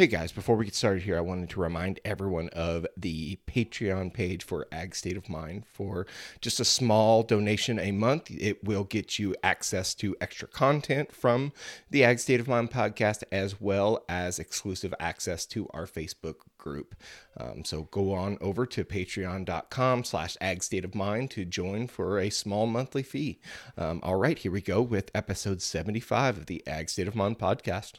Hey guys, before we get started here, I wanted to remind everyone of the Patreon page for Ag State of Mind. For just a small donation a month, it will get you access to extra content from the Ag State of Mind podcast, as well as exclusive access to our Facebook group. Um, so go on over to patreon.com slash ag state of mind to join for a small monthly fee. Um, all right, here we go with episode 75 of the Ag State of Mind podcast.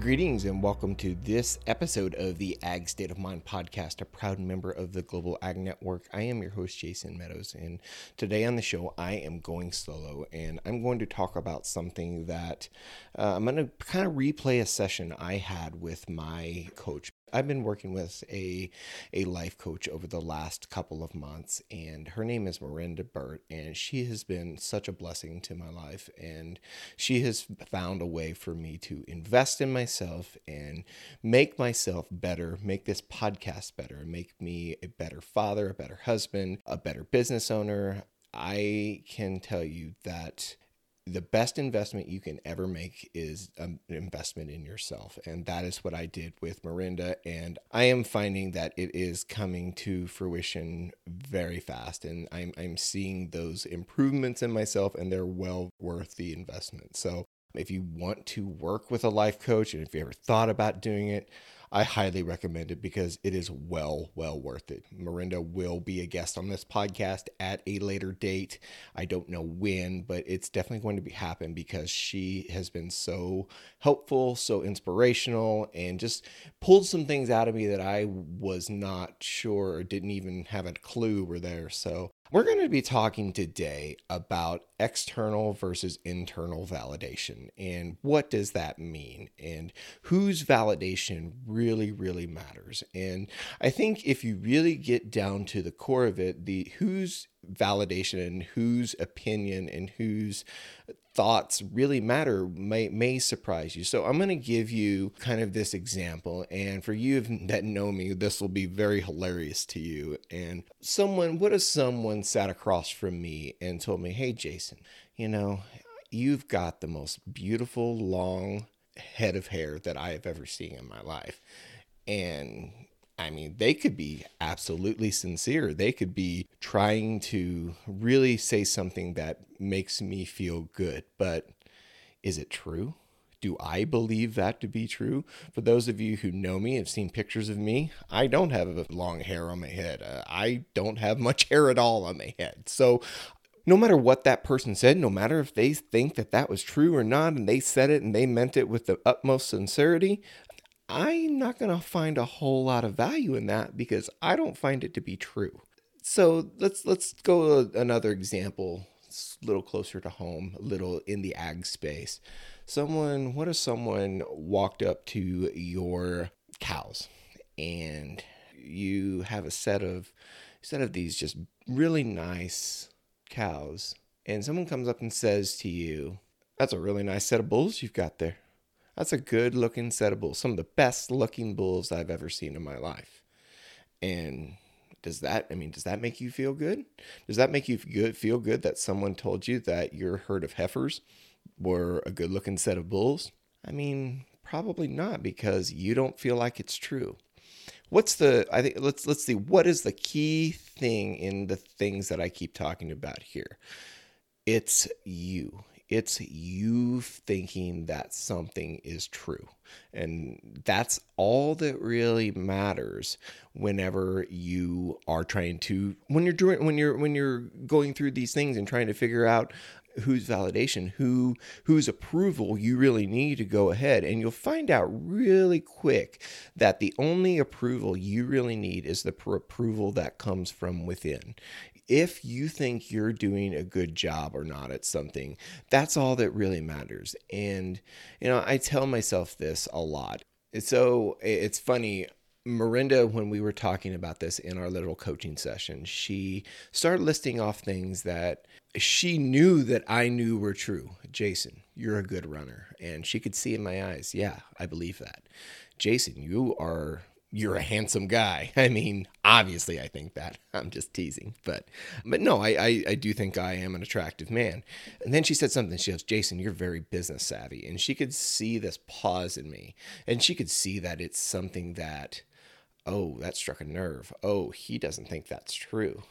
Greetings and welcome to this episode of the Ag State of Mind podcast, a proud member of the Global Ag Network. I am your host, Jason Meadows, and today on the show, I am going solo and I'm going to talk about something that uh, I'm going to kind of replay a session I had with my coach, I've been working with a a life coach over the last couple of months, and her name is Miranda Burt, and she has been such a blessing to my life, and she has found a way for me to invest in myself and make myself better, make this podcast better, make me a better father, a better husband, a better business owner. I can tell you that the best investment you can ever make is an investment in yourself. And that is what I did with Miranda. And I am finding that it is coming to fruition very fast. And I'm, I'm seeing those improvements in myself, and they're well worth the investment. So if you want to work with a life coach, and if you ever thought about doing it, I highly recommend it because it is well, well worth it. Miranda will be a guest on this podcast at a later date. I don't know when, but it's definitely going to be happen because she has been so helpful, so inspirational, and just pulled some things out of me that I was not sure or didn't even have a clue were there. So we're going to be talking today about external versus internal validation and what does that mean and whose validation really really matters. And I think if you really get down to the core of it, the whose validation and whose opinion and whose thoughts really matter may, may surprise you. So I'm going to give you kind of this example. And for you that know me, this will be very hilarious to you. And someone, what if someone sat across from me and told me, Hey, Jason, you know, you've got the most beautiful long head of hair that I have ever seen in my life. And I mean, they could be absolutely sincere. They could be trying to really say something that makes me feel good. But is it true? Do I believe that to be true? For those of you who know me, have seen pictures of me, I don't have long hair on my head. Uh, I don't have much hair at all on my head. So no matter what that person said, no matter if they think that that was true or not, and they said it and they meant it with the utmost sincerity, I'm not going to find a whole lot of value in that because I don't find it to be true. So let's let's go another example, a little closer to home, a little in the ag space. Someone, what if someone walked up to your cows and you have a set of set of these just really nice cows and someone comes up and says to you, "That's a really nice set of bulls you've got there." That's a good looking set of bulls. Some of the best looking bulls I've ever seen in my life. And does that I mean, does that make you feel good? Does that make you feel good that someone told you that your herd of heifers were a good looking set of bulls? I mean, probably not because you don't feel like it's true. What's the I think let's let's see what is the key thing in the things that I keep talking about here? It's you it's you thinking that something is true. And that's all that really matters whenever you are trying to when you're doing when you're when you're going through these things and trying to figure out whose validation, who whose approval you really need to go ahead. And you'll find out really quick that the only approval you really need is the approval that comes from within if you think you're doing a good job or not at something, that's all that really matters. And, you know, I tell myself this a lot. So it's funny. Miranda, when we were talking about this in our little coaching session, she started listing off things that she knew that I knew were true. Jason, you're a good runner. And she could see in my eyes, yeah, I believe that. Jason, you are you're a handsome guy. I mean, obviously I think that. I'm just teasing. But but no, I, I, I do think I am an attractive man. And then she said something. She goes, Jason, you're very business savvy. And she could see this pause in me. And she could see that it's something that, oh, that struck a nerve. Oh, he doesn't think that's true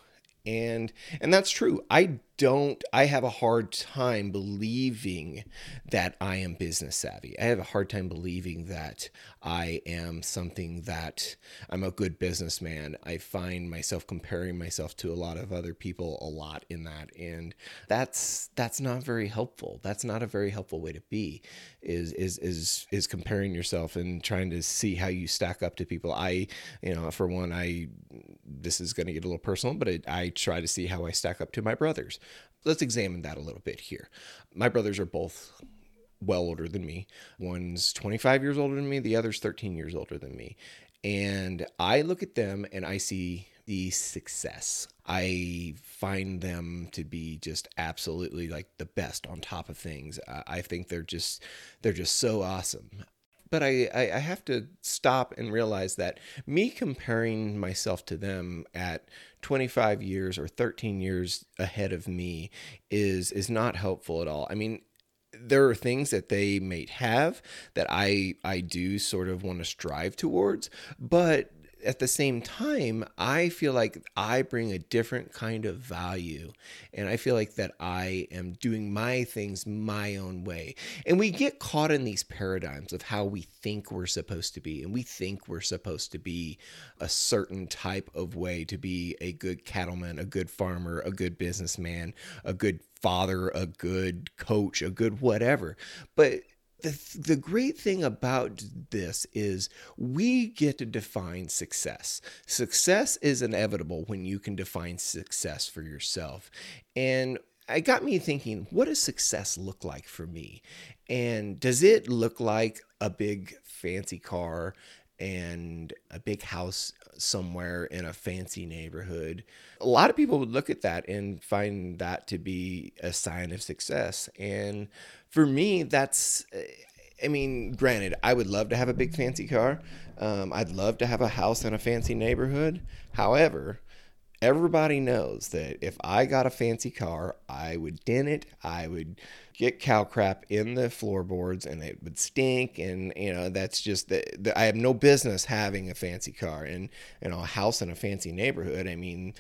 and and that's true i don't i have a hard time believing that i am business savvy. I have a hard time believing that i am something that i'm a good businessman. I find myself comparing myself to a lot of other people a lot in that and that's that's not very helpful. That's not a very helpful way to be is is is is comparing yourself and trying to see how you stack up to people. I you know for one i this is going to get a little personal but it, i try to see how I stack up to my brothers. Let's examine that a little bit here. My brothers are both well older than me. One's 25 years older than me, the other's 13 years older than me. And I look at them and I see the success. I find them to be just absolutely like the best on top of things. I think they're just they're just so awesome but I, I, I have to stop and realize that me comparing myself to them at 25 years or 13 years ahead of me is is not helpful at all. I mean, there are things that they may have that I I do sort of want to strive towards, but at the same time, I feel like I bring a different kind of value. And I feel like that I am doing my things my own way. And we get caught in these paradigms of how we think we're supposed to be. And we think we're supposed to be a certain type of way to be a good cattleman, a good farmer, a good businessman, a good father, a good coach, a good whatever. But the, the great thing about this is we get to define success. Success is inevitable when you can define success for yourself. And it got me thinking, what does success look like for me? And does it look like a big fancy car and a big house somewhere in a fancy neighborhood? A lot of people would look at that and find that to be a sign of success. And for me, that's, I mean, granted, I would love to have a big fancy car. Um, I'd love to have a house in a fancy neighborhood. However, everybody knows that if I got a fancy car, I would dent it. I would get cow crap in the floorboards and it would stink. And, you know, that's just that I have no business having a fancy car and, you know, a house in a fancy neighborhood. I mean,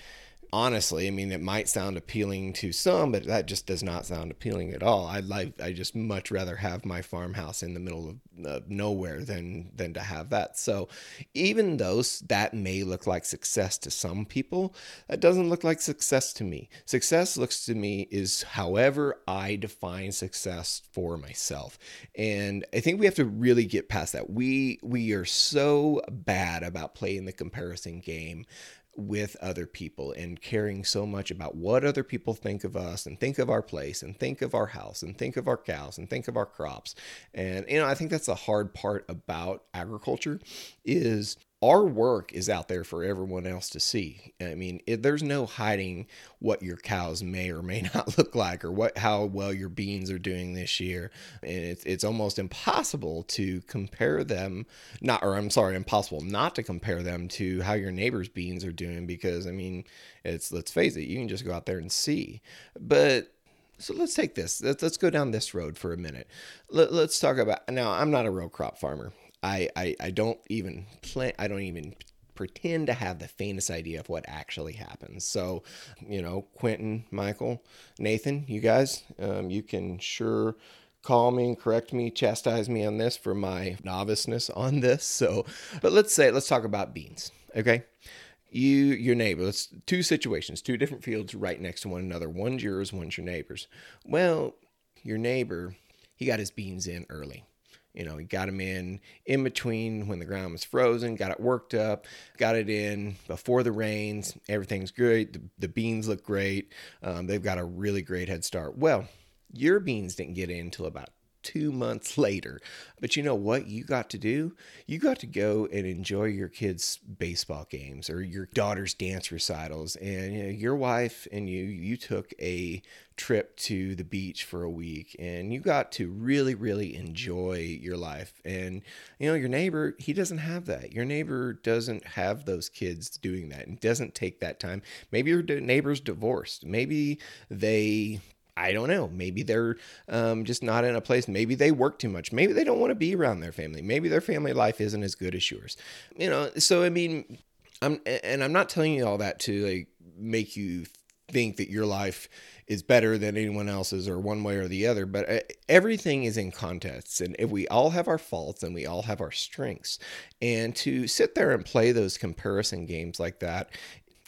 honestly, I mean, it might sound appealing to some, but that just does not sound appealing at all. I like, I just much rather have my farmhouse in the middle of uh, nowhere than than to have that. So, even though that may look like success to some people, that doesn't look like success to me. Success looks to me is however I define success for myself, and I think we have to really get past that. We we are so bad about playing the comparison game with other people and caring so much about what other people think of us and think of our place and think of our house and think of our cows and think of our crops. And you know, I think that's the hard part about agriculture is our work is out there for everyone else to see. I mean, it, there's no hiding what your cows may or may not look like, or what how well your beans are doing this year. And it's it's almost impossible to compare them, not or I'm sorry, impossible not to compare them to how your neighbor's beans are doing because I mean, it's let's face it, you can just go out there and see. But so let's take this. Let's, let's go down this road for a minute. Let, us talk about now. I'm not a row crop farmer. I, I, I don't even plan, I don't even pretend to have the faintest idea of what actually happens. So, you know, Quentin, Michael, Nathan, you guys, um, you can sure call me and correct me, chastise me on this for my noviceness on this. So, but let's say, let's talk about beans. Okay. You, your neighbor, it's two situations, two different fields right next to one another. One's yours, one's your neighbor's. Well, your neighbor, he got his beans in early You know, he got them in in between when the ground was frozen, got it worked up, got it in before the rains. Everything's great. The, the beans look great. Um, they've got a really great head start. Well, your beans didn't get in until about two months later. But you know what you got to do? You got to go and enjoy your kids' baseball games or your daughter's dance recitals. And you know, your wife and you, you took a trip to the beach for a week and you got to really, really enjoy your life. And, you know, your neighbor, he doesn't have that. Your neighbor doesn't have those kids doing that and doesn't take that time. Maybe your neighbor's divorced. Maybe they I don't know. Maybe they're um, just not in a place. Maybe they work too much. Maybe they don't want to be around their family. Maybe their family life isn't as good as yours. You know. So I mean, I'm and I'm not telling you all that to like make you think that your life is better than anyone else's or one way or the other but uh, everything is in context and if we all have our faults and we all have our strengths and to sit there and play those comparison games like that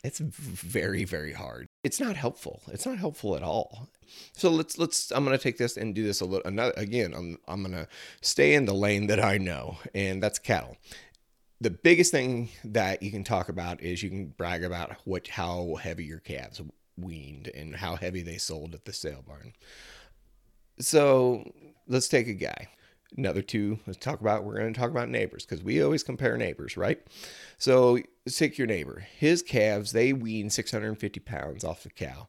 it's very very hard it's not helpful. It's not helpful at all. So let's let's i'm going to take this and do this a little another again i'm i'm going to stay in the lane that i know and that's cattle. The biggest thing that you can talk about is you can brag about what how heavy your calves weaned and how heavy they sold at the sale barn. So let's take a guy another two let's talk about we're going to talk about neighbors because we always compare neighbors right? So take your neighbor. His calves they wean 650 pounds off the cow.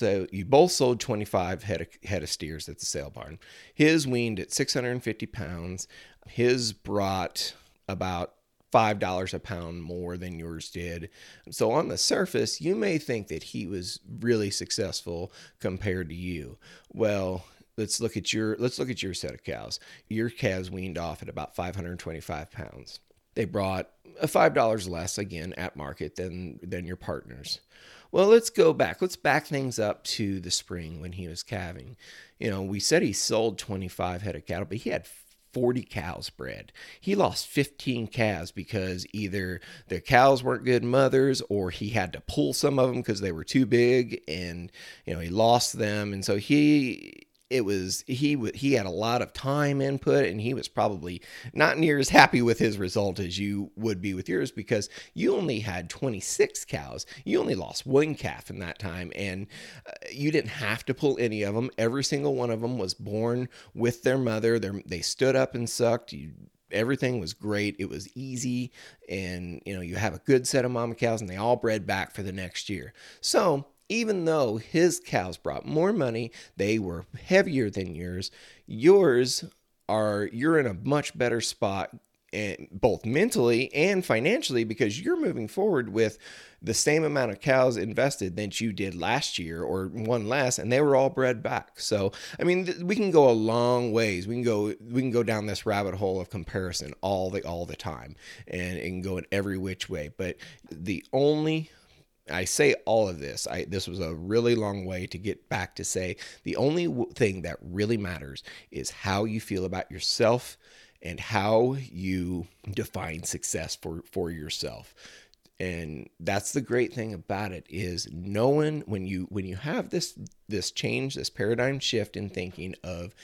So you both sold 25 head of, head of steers at the sale barn. His weaned at 650 pounds. His brought about five dollars a pound more than yours did. So on the surface, you may think that he was really successful compared to you. Well, let's look at your let's look at your set of cows. Your calves weaned off at about 525 pounds. They brought five dollars less again at market than than your partners. Well, let's go back. Let's back things up to the spring when he was calving. You know, we said he sold 25 head of cattle, but he had 40 cows bred. He lost 15 calves because either the cows weren't good mothers or he had to pull some of them because they were too big and you know he lost them and so he it was he he had a lot of time input and he was probably not near as happy with his result as you would be with yours because you only had 26 cows. You only lost one calf in that time and uh, you didn't have to pull any of them every single one of them was born with their mother. They're, they stood up and sucked. You everything was great. It was easy and you know you have a good set of mama cows and they all bred back for the next year. So even though his cows brought more money, they were heavier than yours. Yours are you're in a much better spot and both mentally and financially because you're moving forward with the same amount of cows invested that you did last year or one less and they were all bred back so i mean th- we can go a long ways we can go we can go down this rabbit hole of comparison all the all the time and it can go in every which way but the only I say all of this. I this was a really long way to get back to say the only w- thing that really matters is how you feel about yourself and how you define success for for yourself. And that's the great thing about it is knowing when you when you have this this change, this paradigm shift in thinking of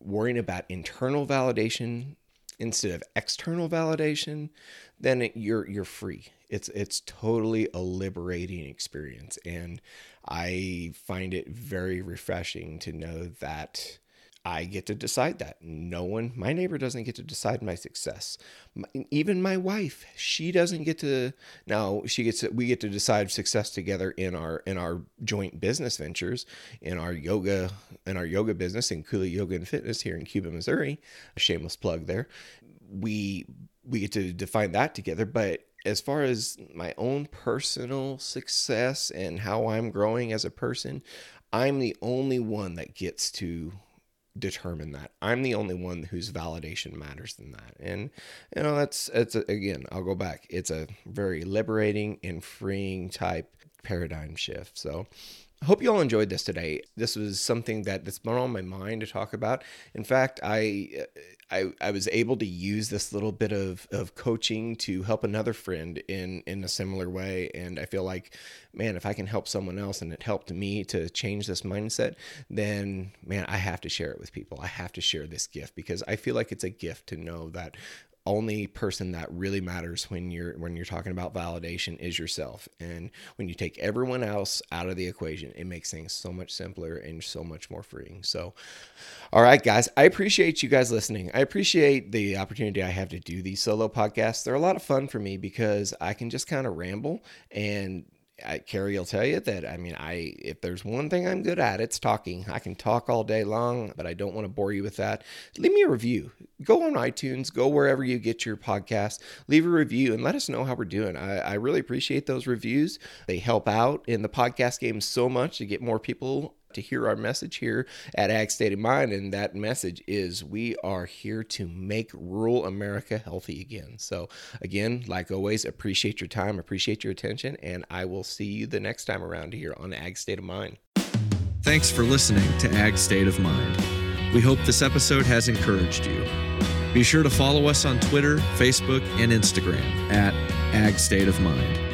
worrying about internal validation instead of external validation, then it, you're you're free. It's it's totally a liberating experience, and I find it very refreshing to know that I get to decide that. No one, my neighbor doesn't get to decide my success. even my wife, she doesn't get to. Now she gets. To, we get to decide success together in our in our joint business ventures, in our yoga in our yoga business in Kula Yoga and Fitness here in Cuba, Missouri. A shameless plug there. We we get to define that together, but as far as my own personal success and how I'm growing as a person, I'm the only one that gets to determine that. I'm the only one whose validation matters than that. And you know, that's it's a, again, I'll go back. It's a very liberating and freeing type paradigm shift. So hope you all enjoyed this today. This was something that that's been on my mind to talk about. In fact, I uh, I, I was able to use this little bit of, of coaching to help another friend in in a similar way. And I feel like, man, if I can help someone else and it helped me to change this mindset, then man, I have to share it with people. I have to share this gift because I feel like it's a gift to know that only person that really matters when you're when you're talking about validation is yourself. And when you take everyone else out of the equation it makes things so much simpler and so much more freeing. So all right guys i appreciate you guys listening. I appreciate the opportunity i have to do these solo podcasts. They're a lot of fun for me because i can just kind of ramble and I, Carrie will tell you that I mean, I if there's one thing I'm good at, it's talking. I can talk all day long, but I don't want to bore you with that. Leave me a review. Go on iTunes, go wherever you get your podcast, leave a review and let us know how we're doing. I, I really appreciate those reviews. They help out in the podcast game so much to get more people to hear our message here at Ag State of Mind. And that message is we are here to make rural America healthy again. So, again, like always, appreciate your time, appreciate your attention, and I will see you the next time around here on Ag State of Mind. Thanks for listening to Ag State of Mind. We hope this episode has encouraged you. Be sure to follow us on Twitter, Facebook, and Instagram at Ag State of Mind.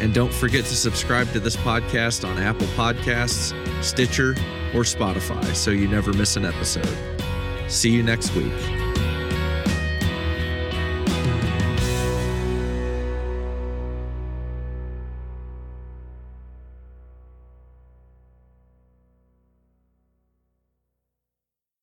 And don't forget to subscribe to this podcast on Apple Podcasts, Stitcher, or Spotify so you never miss an episode. See you next week.